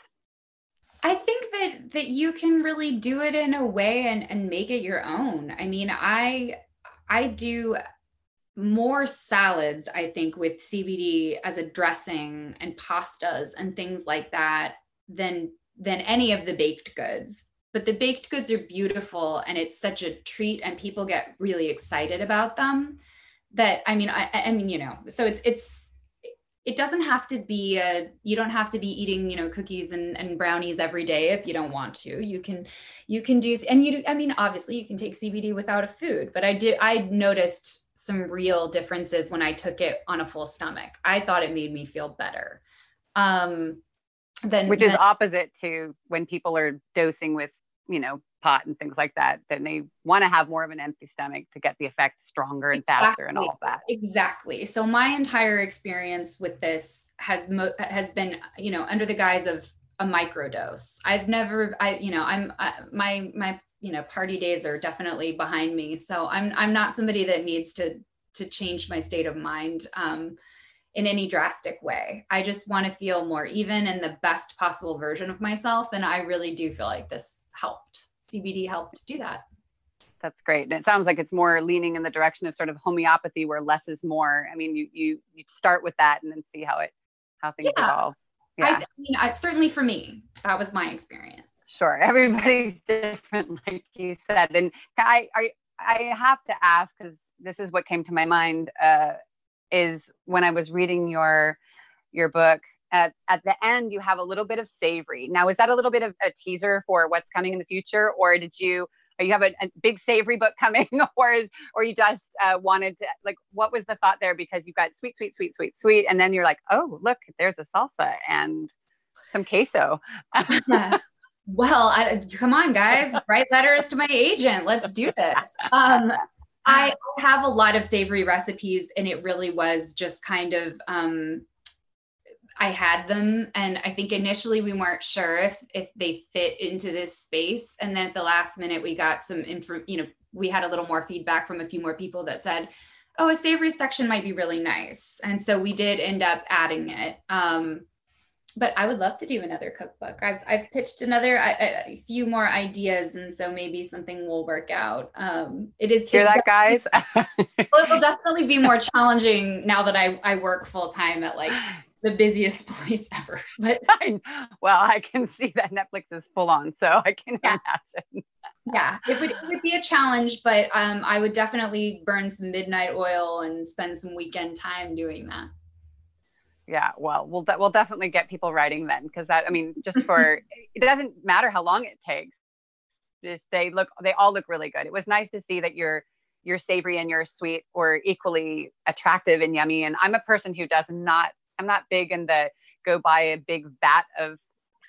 I think that that you can really do it in a way and, and make it your own. I mean, I I do more salads, I think, with CBD as a dressing and pastas and things like that than than any of the baked goods. But the baked goods are beautiful and it's such a treat and people get really excited about them that I mean I I mean, you know, so it's it's it doesn't have to be a you don't have to be eating you know cookies and, and brownies every day if you don't want to you can you can do and you do, i mean obviously you can take cbd without a food but i do i noticed some real differences when i took it on a full stomach i thought it made me feel better um then which is opposite to when people are dosing with you know pot and things like that, then they want to have more of an empty stomach to get the effect stronger and exactly. faster and all that. Exactly. So my entire experience with this has mo- has been, you know, under the guise of a microdose. I've never, I, you know, I'm I, my my you know party days are definitely behind me. So I'm I'm not somebody that needs to to change my state of mind. Um, in any drastic way. I just want to feel more even and the best possible version of myself. And I really do feel like this helped. CBD helped do that. That's great. And it sounds like it's more leaning in the direction of sort of homeopathy where less is more. I mean, you you you start with that and then see how it how things yeah. evolve. Yeah. I, I mean, I, certainly for me, that was my experience. Sure. Everybody's different, like you said. And I I, I have to ask because this is what came to my mind uh, is when I was reading your your book at, at the end you have a little bit of savory now is that a little bit of a teaser for what's coming in the future or did you you have a, a big savory book coming or is or you just uh, wanted to like what was the thought there because you've got sweet sweet sweet sweet sweet and then you're like oh look there's a salsa and some queso well I, come on guys write letters to my agent. Let's do this. Um, I have a lot of savory recipes, and it really was just kind of um, I had them and I think initially we weren't sure if if they fit into this space. And then at the last minute we got some info you know we had a little more feedback from a few more people that said oh a savory section might be really nice. And so we did end up adding it. Um, but I would love to do another cookbook. I've I've pitched another a, a few more ideas, and so maybe something will work out. Um, it is hear that, guys. well, it will definitely be more challenging now that I I work full time at like the busiest place ever. But I, well, I can see that Netflix is full on, so I can yeah. imagine. yeah, it would it would be a challenge, but um, I would definitely burn some midnight oil and spend some weekend time doing that. Yeah, well, we'll we'll definitely get people writing then, because that I mean, just for it doesn't matter how long it takes. Just they look, they all look really good. It was nice to see that your your savory and your sweet were equally attractive and yummy. And I'm a person who does not I'm not big in the go buy a big vat of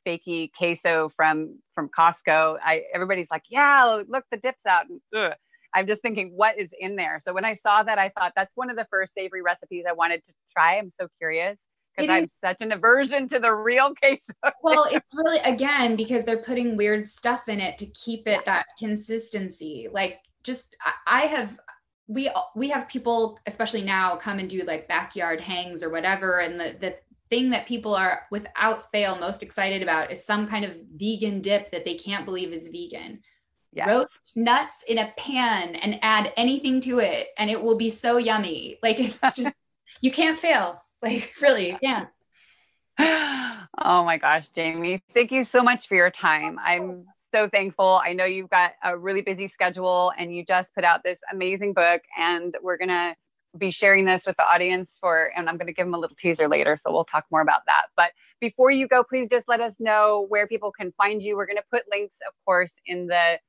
fakey queso from from Costco. I everybody's like, yeah, look, the dip's out. Ugh. I'm just thinking, what is in there? So when I saw that, I thought that's one of the first savory recipes I wanted to try. I'm so curious because I'm such an aversion to the real queso. well, it's really again because they're putting weird stuff in it to keep it that consistency. Like just I have we we have people especially now come and do like backyard hangs or whatever and the the thing that people are without fail most excited about is some kind of vegan dip that they can't believe is vegan yes. roast nuts in a pan and add anything to it and it will be so yummy like it's just you can't fail like really you can't oh my gosh jamie thank you so much for your time i'm so thankful. I know you've got a really busy schedule and you just put out this amazing book, and we're going to be sharing this with the audience for, and I'm going to give them a little teaser later. So we'll talk more about that. But before you go, please just let us know where people can find you. We're going to put links, of course, in the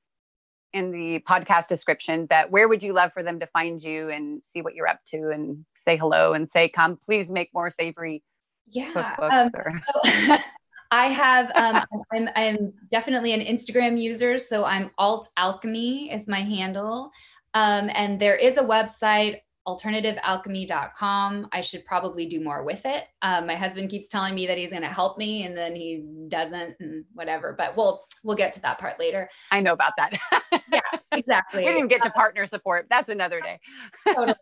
in the podcast description but where would you love for them to find you and see what you're up to and say hello and say come please make more savory yeah um, or... so, I have, um, I'm, I'm definitely an Instagram user. So I'm alt alchemy is my handle. Um, and there is a website, alternativealchemy.com. I should probably do more with it. Um, my husband keeps telling me that he's going to help me and then he doesn't and whatever, but we'll, we'll get to that part later. I know about that. yeah, exactly. we didn't get to partner support. That's another day. totally.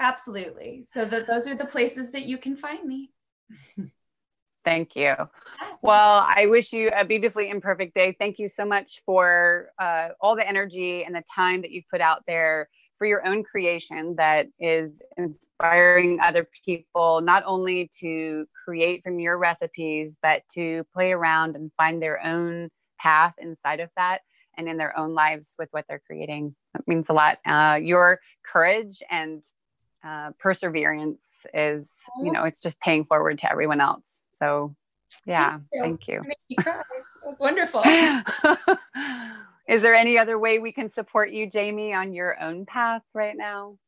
Absolutely. So that those are the places that you can find me. Thank you. Well, I wish you a beautifully imperfect day. Thank you so much for uh, all the energy and the time that you've put out there for your own creation that is inspiring other people, not only to create from your recipes, but to play around and find their own path inside of that and in their own lives with what they're creating. that means a lot. Uh, your courage and uh, perseverance is, you know, it's just paying forward to everyone else. So, yeah, thank you. Thank you. That was wonderful. Is there any other way we can support you, Jamie, on your own path right now?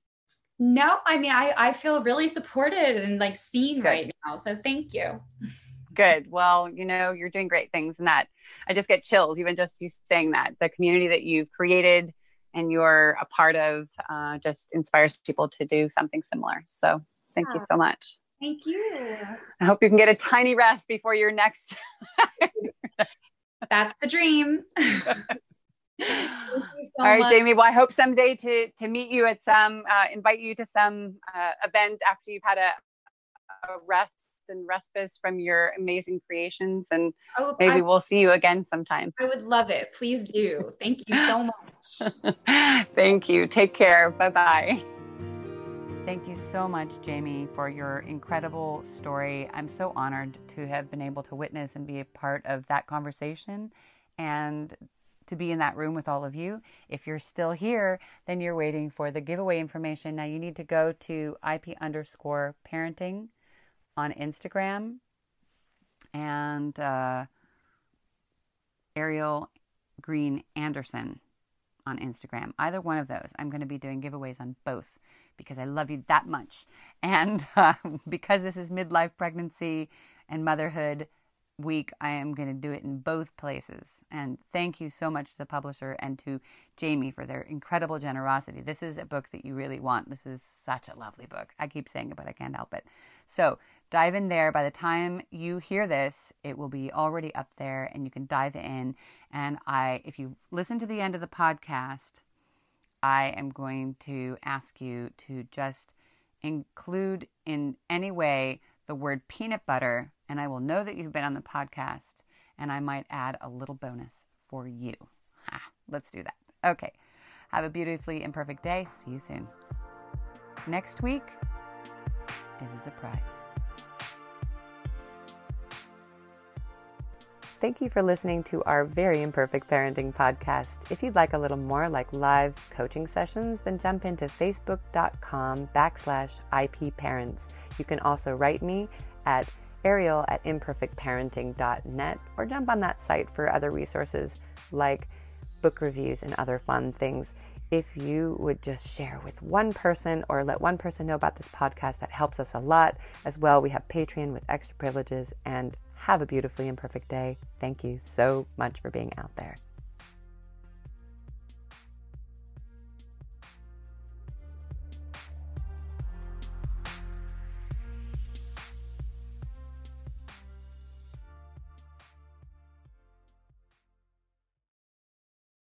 No, I mean, I, I feel really supported and like seen Good. right now. So thank you. Good. Well, you know, you're doing great things and that I just get chills, even just you saying that. The community that you've created and you're a part of uh, just inspires people to do something similar. So thank yeah. you so much. Thank you. I hope you can get a tiny rest before your next. That's the dream. so All right, much. Jamie. Well, I hope someday to to meet you at some, uh, invite you to some uh, event after you've had a, a, rest and respite from your amazing creations, and oh, maybe I, we'll see you again sometime. I would love it. Please do. Thank you so much. Thank you. Take care. Bye bye. Thank you so much, Jamie, for your incredible story. I'm so honored to have been able to witness and be a part of that conversation and to be in that room with all of you. If you're still here, then you're waiting for the giveaway information. Now you need to go to IP underscore parenting on Instagram and uh, Ariel Green Anderson on Instagram. Either one of those. I'm going to be doing giveaways on both because I love you that much. And uh, because this is midlife pregnancy and motherhood week, I am going to do it in both places. And thank you so much to the publisher and to Jamie for their incredible generosity. This is a book that you really want. This is such a lovely book. I keep saying it, but I can't help it. So dive in there. By the time you hear this, it will be already up there and you can dive in. And I, if you listen to the end of the podcast, I am going to ask you to just include in any way the word peanut butter, and I will know that you've been on the podcast and I might add a little bonus for you. Ha, let's do that. Okay. Have a beautifully imperfect day. See you soon. Next week is a surprise. Thank you for listening to our very imperfect parenting podcast. If you'd like a little more like live coaching sessions, then jump into facebook.com backslash IP parents. You can also write me at ariel at imperfectparenting.net or jump on that site for other resources like book reviews and other fun things. If you would just share with one person or let one person know about this podcast, that helps us a lot. As well, we have Patreon with extra privileges and have a beautifully imperfect day. Thank you so much for being out there.